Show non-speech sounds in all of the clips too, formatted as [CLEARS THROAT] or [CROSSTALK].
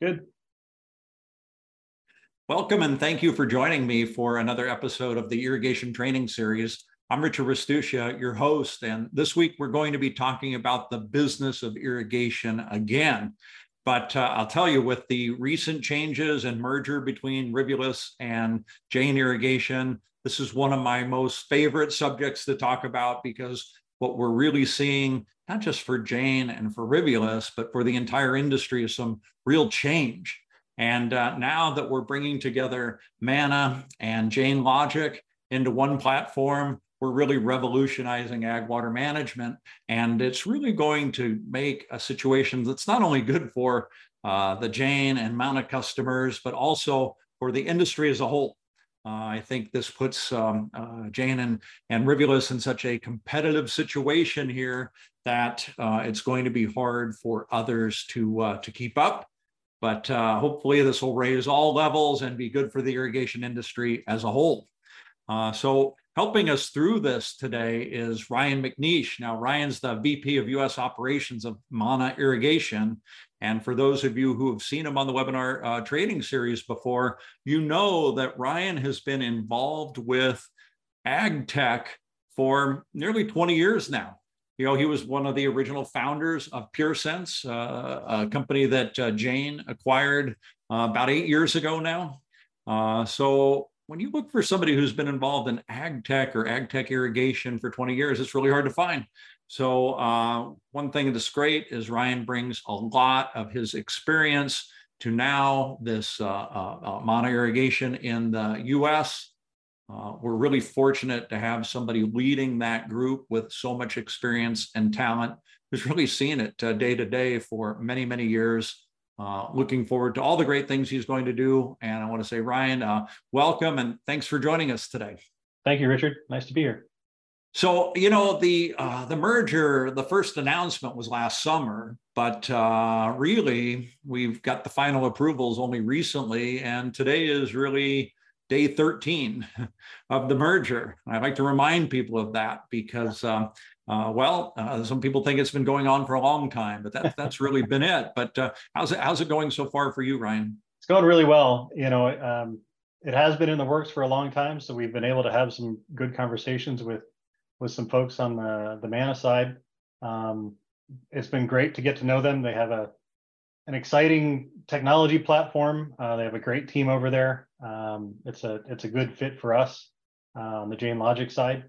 Good. Welcome and thank you for joining me for another episode of the Irrigation Training Series. I'm Richard Restuccia, your host, and this week we're going to be talking about the business of irrigation again. But uh, I'll tell you, with the recent changes and merger between Rivulis and Jain Irrigation, this is one of my most favorite subjects to talk about because what we're really seeing, not just for Jain and for Rivulis, but for the entire industry, is some real change. And uh, now that we're bringing together Manna and Jain Logic into one platform, we're really revolutionizing ag water management. And it's really going to make a situation that's not only good for uh, the Jain and Manna customers, but also for the industry as a whole. Uh, I think this puts um, uh, Jain and, and Rivulis in such a competitive situation here that uh, it's going to be hard for others to, to keep up. But hopefully, this will raise all levels and be good for the irrigation industry as a whole. So, helping us through this today is Ryan McNeish. Now, Ryan's the VP of US Operations of Manna Irrigation. And for those of you who have seen him on the webinar uh, trading series before, you know that Ryan has been involved with ag tech for nearly 20 years now. You know, he was one of the original founders of PureSense, uh, a company that uh, Jain acquired uh, about eight years ago now. Uh, so when you look for somebody who's been involved in ag tech or ag tech irrigation for 20 years, it's really hard to find. So uh, one thing that's great is Ryan brings a lot of his experience to now this uh, uh, uh Manna irrigation in the U.S. Uh, we're really fortunate to have somebody leading that group with so much experience and talent who's really seen it uh, day to day for many, many years. Looking forward to all the great things he's going to do. And I want to say, Ryan, welcome and thanks for joining us today. Thank you, Richard. Nice to be here. So you know the uh, the merger, the first announcement was last summer, but uh, really we've got the final approvals only recently, and today is really day 13 [LAUGHS] of the merger. I like to remind people of that because, um, uh, well, uh, some people think it's been going on for a long time, but that, [LAUGHS] that's really been it. But uh, how's it how's it going so far for you, Ryan? It's going really well. You know, um, it has been in the works for a long time, so we've been able to have some good conversations with with some folks on the, the Manna side. Um, it's been great to get to know them. They have a an exciting technology platform. Uh, they have a great team over there. Um, it's a it's a good fit for us uh, on the Jain Logic side.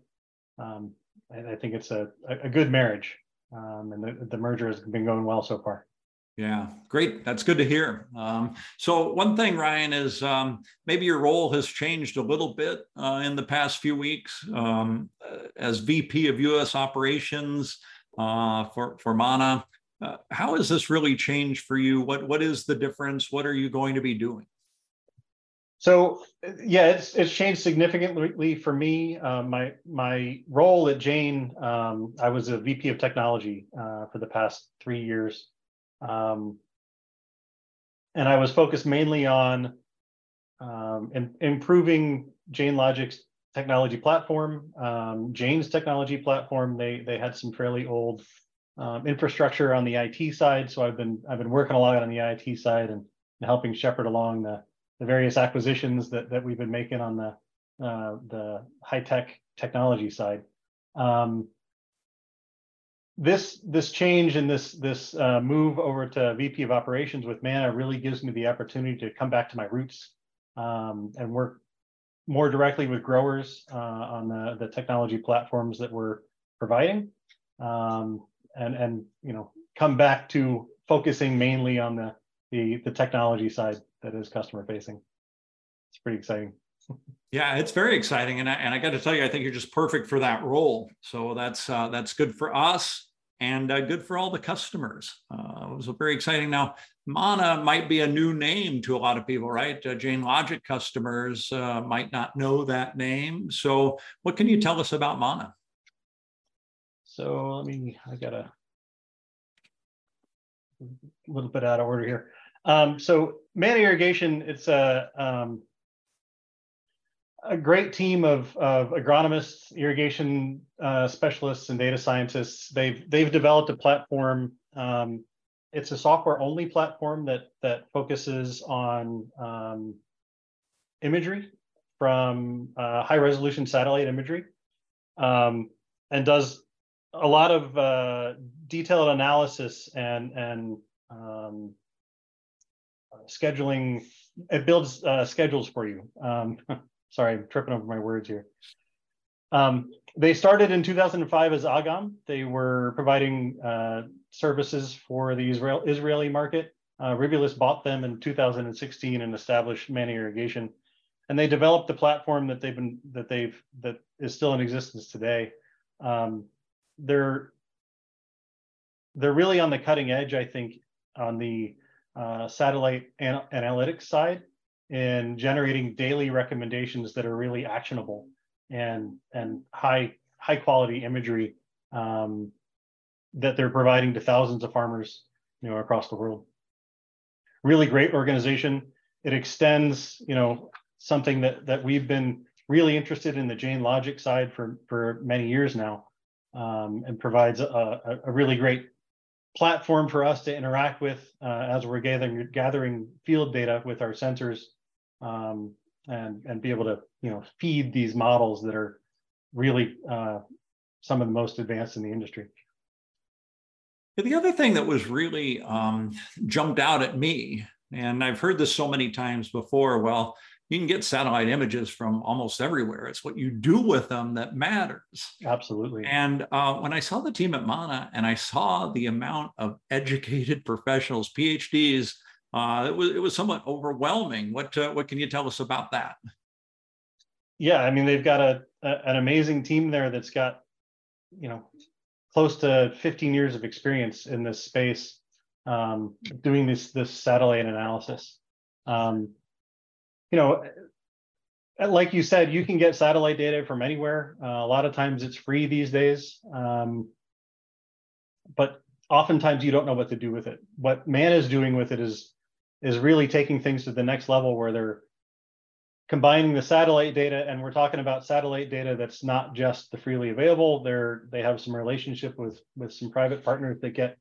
Um, I, I, think it's a, a good marriage, um, and the, the merger has been going well so far. Yeah, great. That's good to hear. Um, so, one thing, Ryan, is um, maybe your role has changed a little bit uh, in the past few weeks um, uh, as VP of U.S. Operations uh, for for Manna. Uh, how has this really changed for you? What what is the difference? What are you going to be doing? So, yeah, it's it's changed significantly for me. Uh, my my role at Jain, um, I was a VP of technology uh, for the past three years. Um, and I was focused mainly on um, in, improving Jain Logic's technology platform. Um, Jain's technology platform, they they had some fairly old um, infrastructure on the IT side, so I've been I've been working a lot on the IT side and, and helping shepherd along the the various acquisitions that that we've been making on the uh, the high tech technology side. Um, this this change and this this uh, move over to VP of Operations with Manna really gives me the opportunity to come back to my roots um, and work more directly with growers uh, on the the technology platforms that we're providing, um, and and you know come back to focusing mainly on the the the technology side that is customer facing. It's pretty exciting. Yeah, it's very exciting, and I, and I got to tell you, I think you're just perfect for that role. So that's uh, that's good for us and uh, good for all the customers. Uh, it was very exciting. Now, Manna might be a new name to a lot of people, right? Uh, Jain Logic customers uh, might not know that name. So, what can you tell us about Manna? So, let me, I got a little bit out of order here. Um, so, Manna Irrigation, it's a um, a great team of, of agronomists, irrigation uh, specialists, and data scientists. They've they've developed a platform. Um, it's a software only platform that that focuses on um, imagery from uh, high resolution satellite imagery um, and does a lot of uh, detailed analysis and and um, scheduling. It builds uh, schedules for you. Um, [LAUGHS] sorry, I'm tripping over my words here. Um, they started in 2005 as Agam. They were providing uh, services for the Israel, Israeli market. Uh, Rivulis bought them in 2016 and established Manna Irrigation, and they developed the platform that they've been that they've that is still in existence today. Um, they're they're really on the cutting edge, I think, on the uh, satellite an- analytics side in generating daily recommendations that are really actionable and and high high quality imagery um, that they're providing to thousands of farmers you know across the world. Really great organization. It extends you know something that that we've been really interested in the Jain Logic side for for many years now um, and provides a, a, really great platform for us to interact with uh, as we're gathering gathering field data with our sensors um, and and be able to you know feed these models that are really uh, some of the most advanced in the industry. The other thing that was really um, jumped out at me, and I've heard this so many times before. Well, you can get satellite images from almost everywhere. It's what you do with them that matters. Absolutely. And uh, when I saw the team at Manna and I saw the amount of educated [LAUGHS] professionals, PhDs, uh, it was it was somewhat overwhelming. What uh, what can you tell us about that? Yeah, I mean they've got a, a an amazing team there that's got you know close to 15 years of experience in this space um, doing this this satellite analysis. Um, you know, like you said, you can get satellite data from anywhere. Uh, a lot of times it's free these days, um, but oftentimes you don't know what to do with it. What man is doing with it is is really taking things to the next level where they're combining the satellite data, and we're talking about satellite data that's not just the freely available. They're they have some relationship with with some private partners that get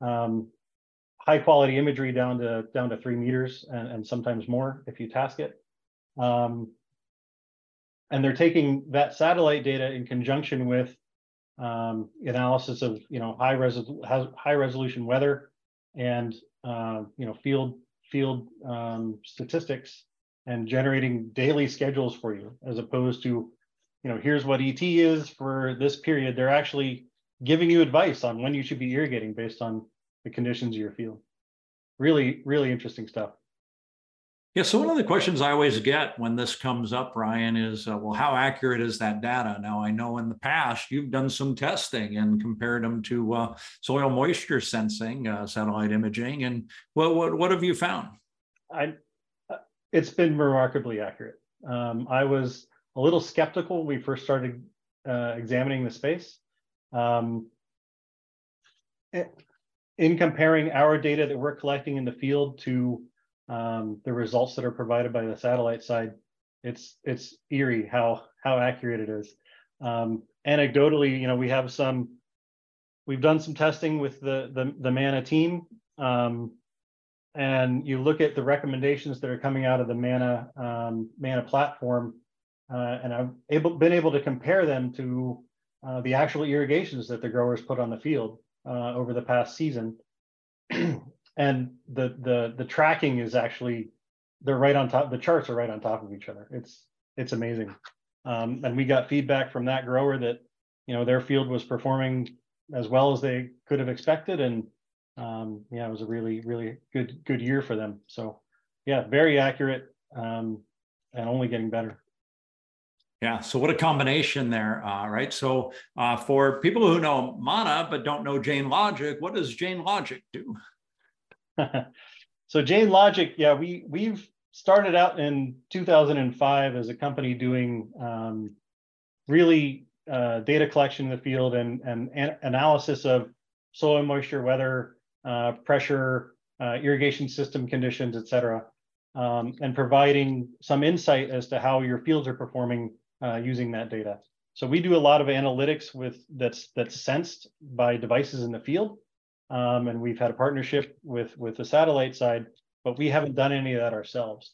um, high quality imagery down to down to three meters and, and sometimes more if you task it. Um, and they're taking that satellite data in conjunction with um, analysis of you know high resolution high resolution weather and uh, you know field field um, statistics and generating daily schedules for you as opposed to you know here's what ET is for this period. They're actually giving you advice on when you should be irrigating based on the conditions of your field. Really, really interesting stuff. Yeah. So one of the questions I always get when this comes up, Ryan, is, uh, well, how accurate is that data? Now, I know in the past you've done some testing and compared them to uh, soil moisture sensing, uh, satellite imaging, and what, what what have you found? I, uh, it's been remarkably accurate. Um, I was a little skeptical when we first started uh, examining the space. Um, it, in comparing our data that we're collecting in the field to um, the results that are provided by the satellite side, it's it's eerie how how accurate it is. Um, anecdotally, you know, we have some, we've done some testing with the the, the Manna team, um, and you look at the recommendations that are coming out of the Manna um, Manna platform, uh, and I've able been able to compare them to uh, the actual irrigations that the growers put on the field uh, over the past season. [CLEARS THROAT] and the the the tracking is actually they're right on top. The charts are right on top of each other. It's it's amazing. Um, and we got feedback from that grower that you know their field was performing as well as they could have expected, and um, yeah, it was a really really good good year for them. So yeah, very accurate um, and only getting better. Yeah. So what a combination there, uh, right? So uh, for people who know Manna but don't know Jain Logic, what does Jain Logic do? [LAUGHS] so Jain Logic, yeah, we we've started out in 2005 as a company doing um, really uh, data collection in the field and, and, analysis of soil moisture, weather, uh, pressure, uh, irrigation system conditions, et cetera. um, and providing some insight as to how your fields are performing uh, using that data. So we do a lot of analytics with that's that's sensed by devices in the field, um, and we've had a partnership with with the satellite side, but we haven't done any of that ourselves.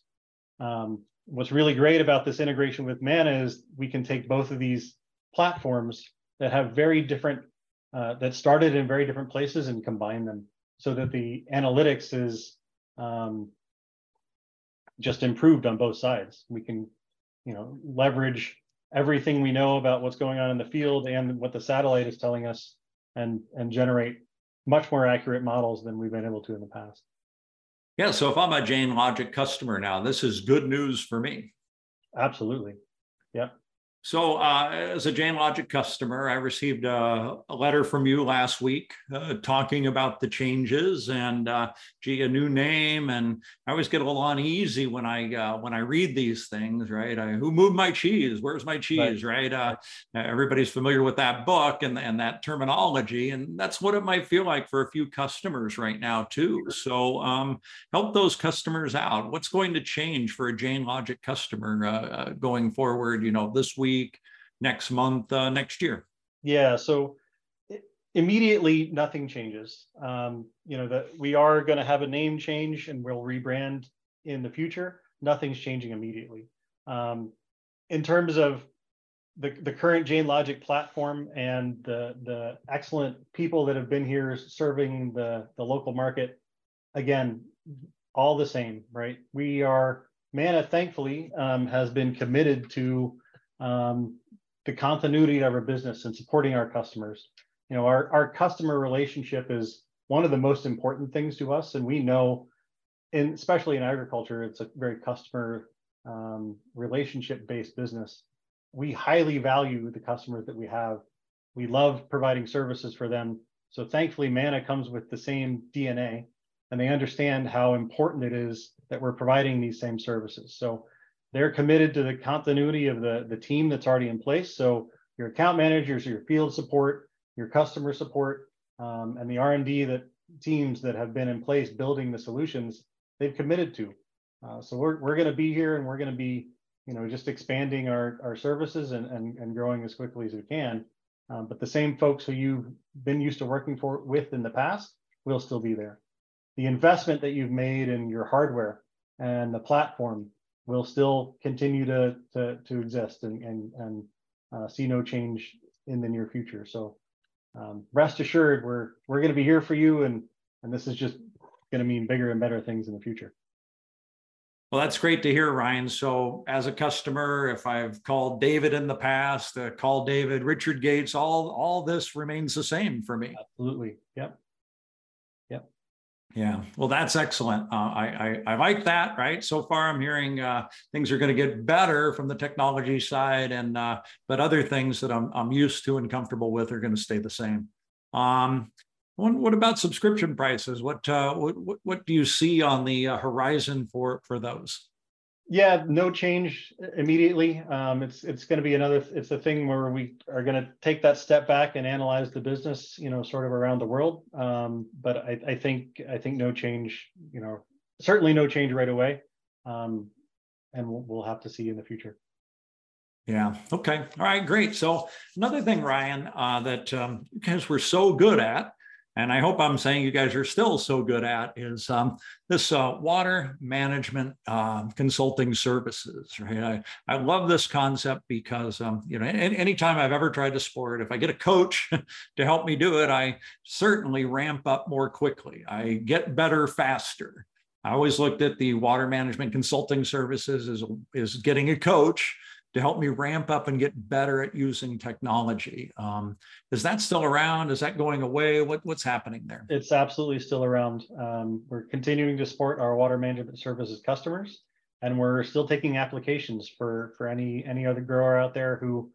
Um, what's really great about this integration with Manna is we can take both of these platforms that have very different uh, that started in very different places and combine them so that the analytics is um, just improved on both sides. We can, you know, leverage everything we know about what's going on in the field and what the satellite is telling us and and generate much more accurate models than we've been able to in the past. Yeah, so if I'm a Jain Logic customer now, this is good news for me. Absolutely. Yep. So, uh, as a Jain Logic customer, I received a, a letter from you last week uh, talking about the changes and, uh, gee, a new name. And I always get a little uneasy when I uh, when I read these things. Right? I, Who moved my cheese? Where's my cheese? Right? right? Uh, everybody's familiar with that book and and that terminology, and that's what it might feel like for a few customers right now too. So, um, help those customers out. What's going to change for a Jain Logic customer uh, going forward? You know, this week week, next month, uh, next year? Yeah. So immediately nothing changes. Um, you know that we are going to have a name change and we'll rebrand in the future. Nothing's changing immediately. Um, in terms of the, the current Jain Logic platform and the the excellent people that have been here serving the the local market, again, all the same, right? We are Manna thankfully, um, has been committed to um, the continuity of our business and supporting our customers. You know, our, our customer relationship is one of the most important things to us. And we know, in, especially in agriculture, it's a very customer um, relationship based business. We highly value the customers that we have. We love providing services for them. So thankfully, Manna comes with the same DNA and they understand how important it is that we're providing these same services. So they're committed to the continuity of the, the team that's already in place. So your account managers, your field support, your customer support, um, and the R&D that teams that have been in place building the solutions, they've committed to. Uh, so we're, we're going to be here and we're going to be, you know, just expanding our, our services and, and, and growing as quickly as we can. Um, but the same folks who you've been used to working for with in the past will still be there. The investment that you've made in your hardware and the platform will still continue to to, to exist and and, and uh, see no change in the near future. So um, rest assured, we're we're going to be here for you, and and this is just going to mean bigger and better things in the future. Well, that's great to hear, Ryan. So, as a customer, if I've called David in the past, uh, call David, Richard Gates, all all this remains the same for me. Absolutely. Yep. Yeah, well, that's excellent. Uh, I, I, I like that. Right. So far, I'm hearing uh, things are going to get better from the technology side, and uh, but other things that I'm I'm used to and comfortable with are going to stay the same. Um, what, what about subscription prices? What, uh, what what do you see on the uh, horizon for for those? Yeah, no change immediately. Um, it's it's going to be another. It's a thing where we are going to take that step back and analyze the business, you know, sort of around the world. Um, but I, I think I think no change. You know, certainly no change right away. Um, and we'll, we'll have to see in the future. Yeah. Okay. All right. Great. So another thing, Ryan, uh, that um, you guys were so good at and I hope I'm saying you guys are still so good at is um, this uh, water management uh, consulting services. Right, I, I love this concept because um, you know any, anytime I've ever tried to sport, if I get a coach [LAUGHS] to help me do it, I certainly ramp up more quickly. I get better faster. I always looked at the water management consulting services as, as getting a coach to help me ramp up and get better at using technology. Um, is that still around? Is that going away? What, what's happening there? It's absolutely still around. Um, we're continuing to support our water management services customers, and we're still taking applications for for any any other grower out there who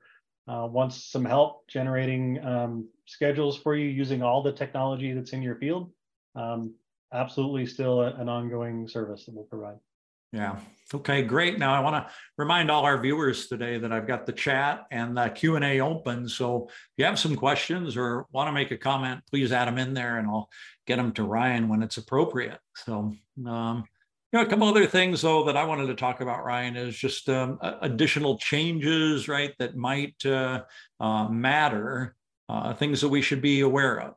uh, wants some help generating um, schedules for you using all the technology that's in your field. Um, absolutely, still a, an ongoing service that we'll provide. Yeah. Okay, great. Now I want to remind all our viewers today that I've got the chat and the Q&A open. So if you have some questions or want to make a comment, please add them in there and I'll get them to Ryan when it's appropriate. So um, You know, a couple other things though that I wanted to talk about, Ryan, is just um, additional changes, right, that might uh, uh, matter, uh, things that we should be aware of.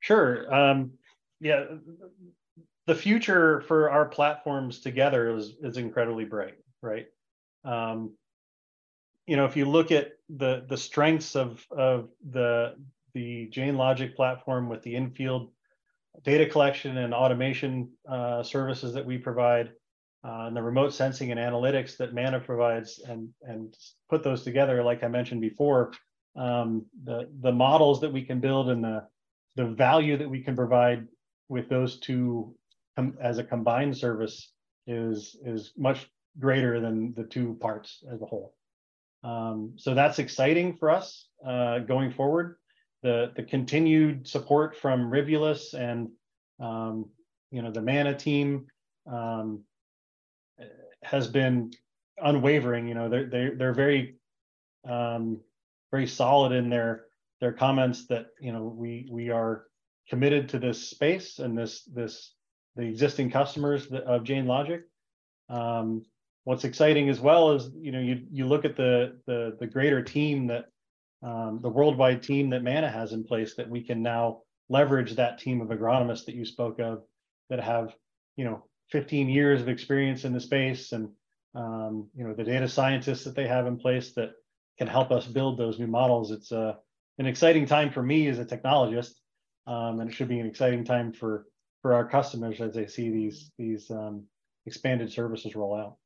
Sure. Um, yeah, the future for our platforms together is is incredibly bright, right? Um, you know, if you look at the the strengths of of the the Jain Logic platform with the infield data collection and automation uh, services that we provide, uh, and the remote sensing and analytics that Manna provides, and and put those together, like I mentioned before, um, the the models that we can build and the the value that we can provide with those two as a combined service is is much greater than the two parts as a whole. Um, so that's exciting for us uh, going forward the the continued support from Rivulis and um, you know the Manna team um, has been unwavering. You know they're they're they're very um, very solid in their their comments that you know we we are committed to this space and this this the existing customers of Jain Logic. Um, what's exciting as well is you know you you look at the the the greater team that um, the worldwide team that Manna has in place that we can now leverage that team of agronomists that you spoke of that have, you know, 15 years of experience in the space and, um, you know, the data scientists that they have in place that can help us build those new models. It's uh, an exciting time for me as a technologist, um, and it should be an exciting time for for our customers as they see these these um, expanded services roll out.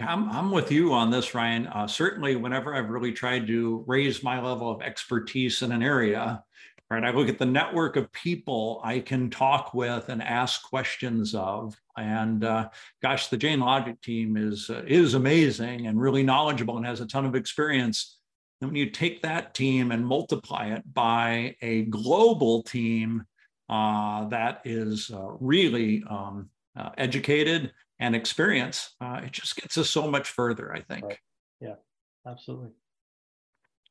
I'm, I'm with you on this, Ryan. Uh, certainly, whenever I've really tried to raise my level of expertise in an area, right, I look at the network of people I can talk with and ask questions of. And uh, gosh, the Jain Logic team is uh, is amazing and really knowledgeable and has a ton of experience. And when you take that team and multiply it by a global team that is uh, really um, uh, educated and experience, uh, it just gets us so much further, I think. Right. Yeah, absolutely.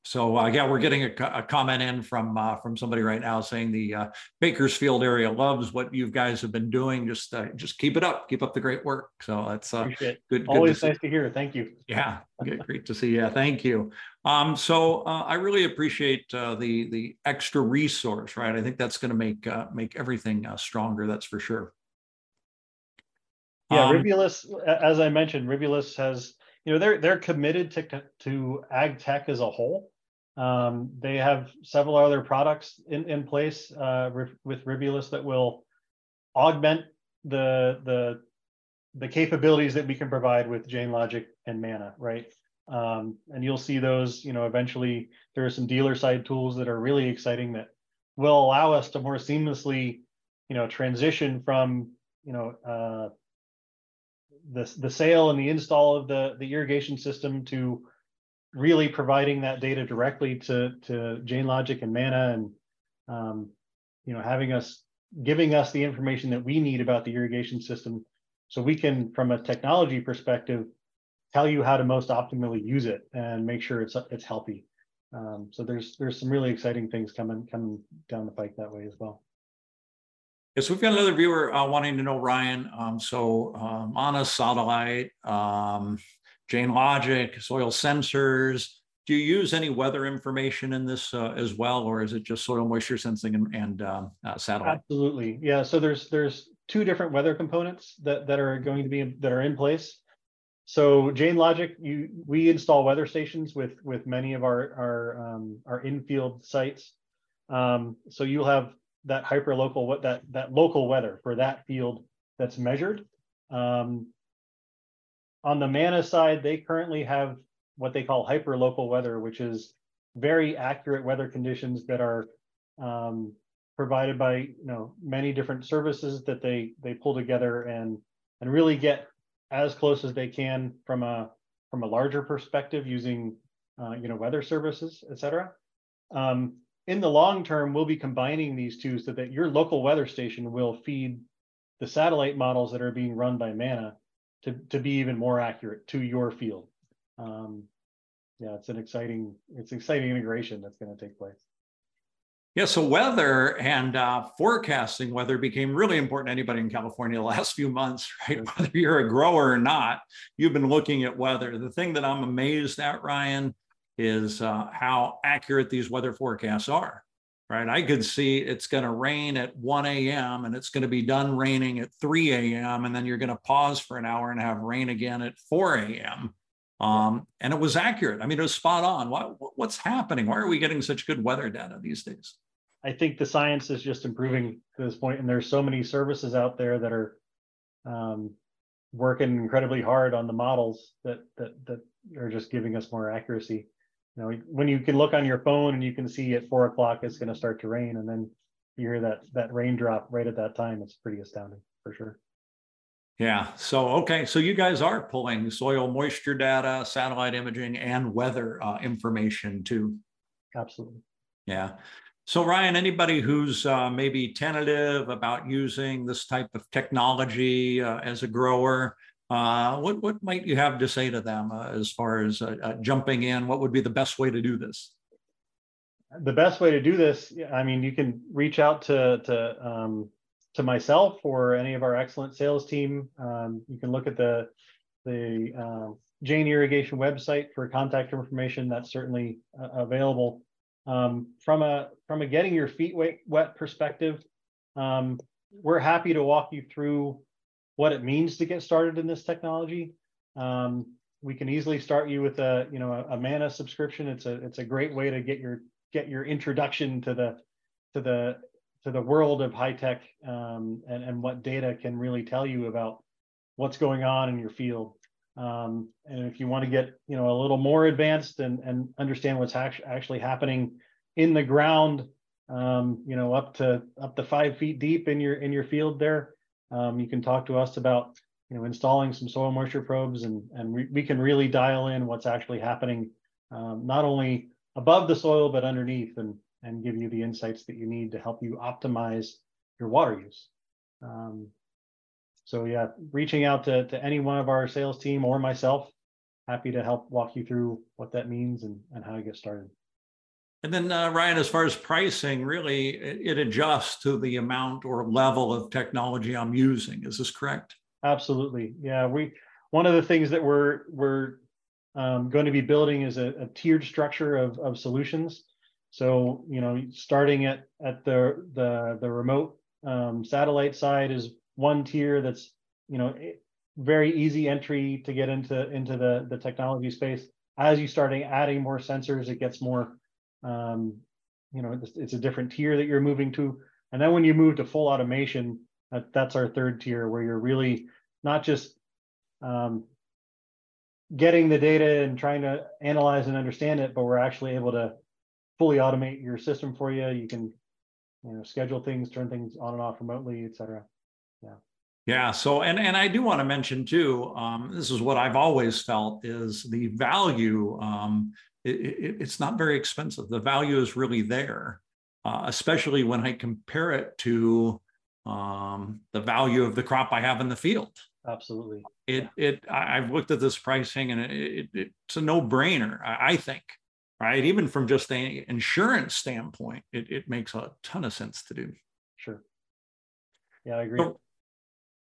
So uh, yeah, we're getting a, a comment in from uh, from somebody right now saying the uh, Bakersfield area loves what you guys have been doing. Just uh, just keep it up, keep up the great work. So that's uh, good. Always good to nice see. to hear. Thank you. Yeah, great to see. Yeah, thank you. Um, so uh, I really appreciate the the extra resource. Right, I think that's going to make make everything stronger. That's for sure. Yeah, um, Rivulis, as I mentioned, Rivulis has, you know, they're they're committed to to ag tech as a whole. Um, they have several other products in in place uh, with Rivulis that will augment the the the capabilities that we can provide with Jain Logic and Manna, right? Um, and you'll see those, you know, eventually there are some dealer side tools that are really exciting that will allow us to more seamlessly, you know, transition from, you know, uh, the, the sale and the install of the, the irrigation system to really providing that data directly to, to Jain Logic and Manna and, um, you know, having us, giving us the information that we need about the irrigation system so we can, from a technology perspective, tell you how to most optimally use it and make sure it's, it's healthy. Um, so there's, there's some really exciting things coming, coming down the pike that way as well. Yes, we've got another viewer uh, wanting to know, Ryan. Um, so um, on a satellite, um, Jain Logic, soil sensors. Do you use any weather information in this uh, as well, or is it just soil moisture sensing and, and um, uh, satellite? Absolutely, yeah. So there's there's two different weather components that that are going to be that are in place. So Jain Logic, you we install weather stations with with many of our our um, our infield sites. Um, so you'll have that hyper local what that that local weather for that field that's measured. Um, on the Manna side, they currently have what they call hyper local weather, which is very accurate weather conditions that are um, provided by you know many different services that they they pull together and and really get as close as they can from a from a larger perspective using uh, you know weather services, et cetera. Um, in the long term, we'll be combining these two so that your local weather station will feed the satellite models that are being run by Manna to, to be even more accurate to your field. Um, yeah, it's an exciting, it's exciting integration that's going to take place. Yeah, so weather and uh, forecasting weather became really important to anybody in California the last few months, [LAUGHS] right? Whether you're a grower or not, you've been looking at weather. The thing that I'm amazed at, Ryan, is uh, how accurate these weather forecasts are, right? I could see it's going to rain at 1 a.m. and it's going to be done raining at 3 a.m. And then you're going to pause for an hour and have rain again at 4 a.m. Um, and it was accurate. I mean, it was spot on. What, what's happening? Why are we getting such good weather data these days? I think the science is just improving to this point, and there's so many services out there that are um, working incredibly hard on the models that that that are just giving us more accuracy. You know, when you can look on your phone and you can see at four o'clock it's going to start to rain, and then you hear that that raindrop right at that time, it's pretty astounding for sure. Yeah. So okay. So you guys are pulling soil moisture data, satellite imaging, and weather uh, information too. Absolutely. Yeah. So, Ryan, anybody who's uh, maybe tentative about using this type of technology uh, as a grower, uh, what what might you have to say to them uh, as far as uh, uh, jumping in? What would be the best way to do this? The best way to do this, I mean, you can reach out to to um, to myself or any of our excellent sales team. Um, you can look at the the um, Jain Irrigation website for contact information. That's certainly available. Um, from a from a getting your feet wet, wet perspective, um, we're happy to walk you through what it means to get started in this technology. Um, we can easily start you with a you know a, a, Manna subscription. It's a it's a great way to get your get your introduction to the to the to the world of high tech um, and and what data can really tell you about what's going on in your field. Um, and if you want to get you know a little more advanced and, and understand what's actually actually happening in the ground, um, you know up to up to five feet deep in your in your field there, um, you can talk to us about you know installing some soil moisture probes and and we, we can really dial in what's actually happening um, not only above the soil but underneath and and give you the insights that you need to help you optimize your water use. Um, so yeah, reaching out to, to any one of our sales team or myself, happy to help walk you through what that means and, and how to get started. And then uh, Ryan, as far as pricing, really it, it adjusts to the amount or level of technology I'm using. Is this correct? Absolutely. Yeah, we one of the things that we're we're um, going to be building is a, a tiered structure of, of solutions. So you know, starting at at the the the remote um, satellite side is one tier that's you know very easy entry to get into into the the technology space as you start adding more sensors it gets more um, you know it's, it's, a different tier that you're moving to. And then when you move to full automation that, that's our third tier where you're really not just um, getting the data and trying to analyze and understand it but we're actually able to fully automate your system for you. You can you know schedule things turn things on and off remotely et cetera. Yeah. Yeah. So and and i do want to mention too um, this is what i've always felt is the value um, it, it, it's not very expensive. The value is really there uh, especially when i compare it to um, the value of the crop i have in the field. Absolutely. It it i've looked at this pricing and it, it's a no-brainer I, I think right? Even from just an insurance standpoint it, it makes a ton of sense to do. Sure. Yeah i agree. So,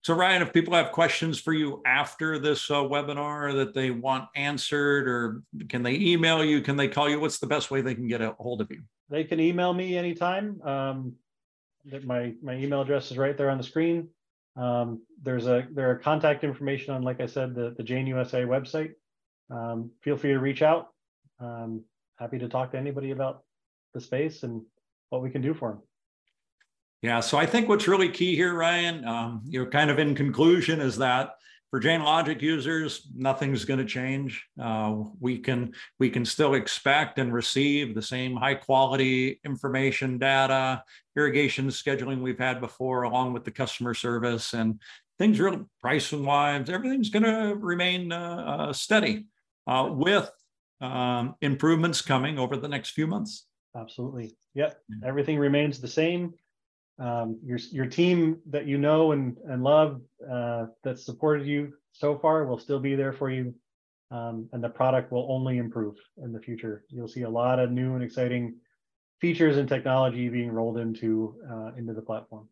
so, Ryan, if people have questions for you after this uh, webinar that they want answered, or can they email you? Can they call you? What's the best way they can get a hold of you? They can email me anytime. Um, my my email address is right there on the screen. Um, there's a there are contact information on, like I said, the the Jain USA website. Um, feel free to reach out. Um, happy to talk to anybody about the space and what we can do for them. Yeah, so I think what's really key here, Ryan, um, you know, kind of in conclusion, is that for Jain Logic users, nothing's going to change. Uh, we can we can still expect and receive the same high quality information, data, irrigation scheduling we've had before, along with the customer service and things. Really, pricing wise, everything's going to remain uh, uh, steady, uh, with um, improvements coming over the next few months. Absolutely. Yep. Everything remains the same um, your your team that you know and and love uh, that supported you so far will still be there for you, um, and the product will only improve in the future. You'll see a lot of new and exciting features and technology being rolled into uh, into the platform.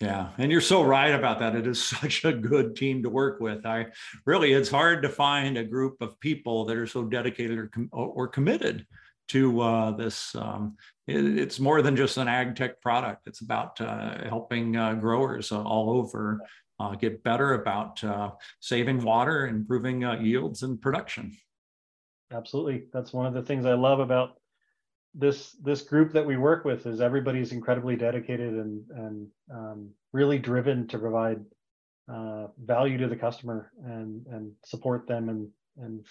Yeah, and you're so right about that. It is [LAUGHS] such a good team to work with. I really, it's hard to find a group of people that are so dedicated or, com- or committed to uh, this. Um, it, it's more than just an ag tech product. It's about uh, helping uh, growers all over uh, get better about uh, saving water, improving uh, yields and production. Absolutely, that's one of the things I love about this this group that we work with is everybody's incredibly dedicated and and um, really driven to provide value to the customer and and support them and and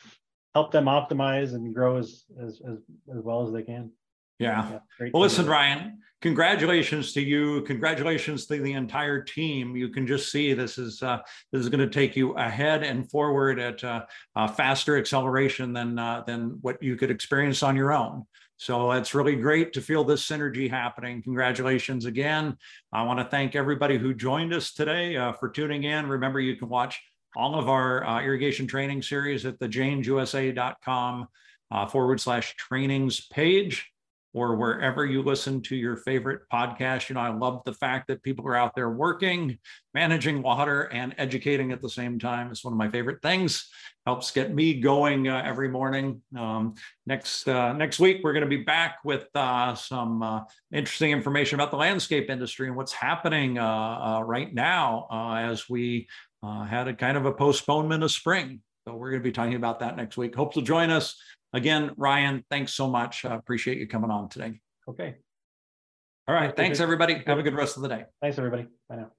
help them optimize and grow as as as, as well as they can. Yeah. yeah well, listen, Ryan, congratulations to you. Congratulations to the entire team. You can just see this is uh, this is going to take you ahead and forward at uh, a faster acceleration than uh, than what you could experience on your own. So it's really great to feel this synergy happening. Congratulations again. I want to thank everybody who joined us today uh, for tuning in. Remember, you can watch all of our uh, irrigation training series at the jainsusa.com uh, forward slash trainings page or wherever you listen to your favorite podcast. You know, I love the fact that people are out there working, managing water, and educating at the same time. It's one of my favorite things. Helps get me going uh, every morning. Um, next uh, next week, we're going to be back with uh, some uh, interesting information about the landscape industry and what's happening uh, uh, right now as we had a kind of a postponement of spring. So we're going to be talking about that next week. Hope to join us. Again, Ryan, thanks so much. Uh, appreciate you coming on today. Okay. All right. Thanks, everybody. Have a good rest of the day. Thanks, everybody. Bye now.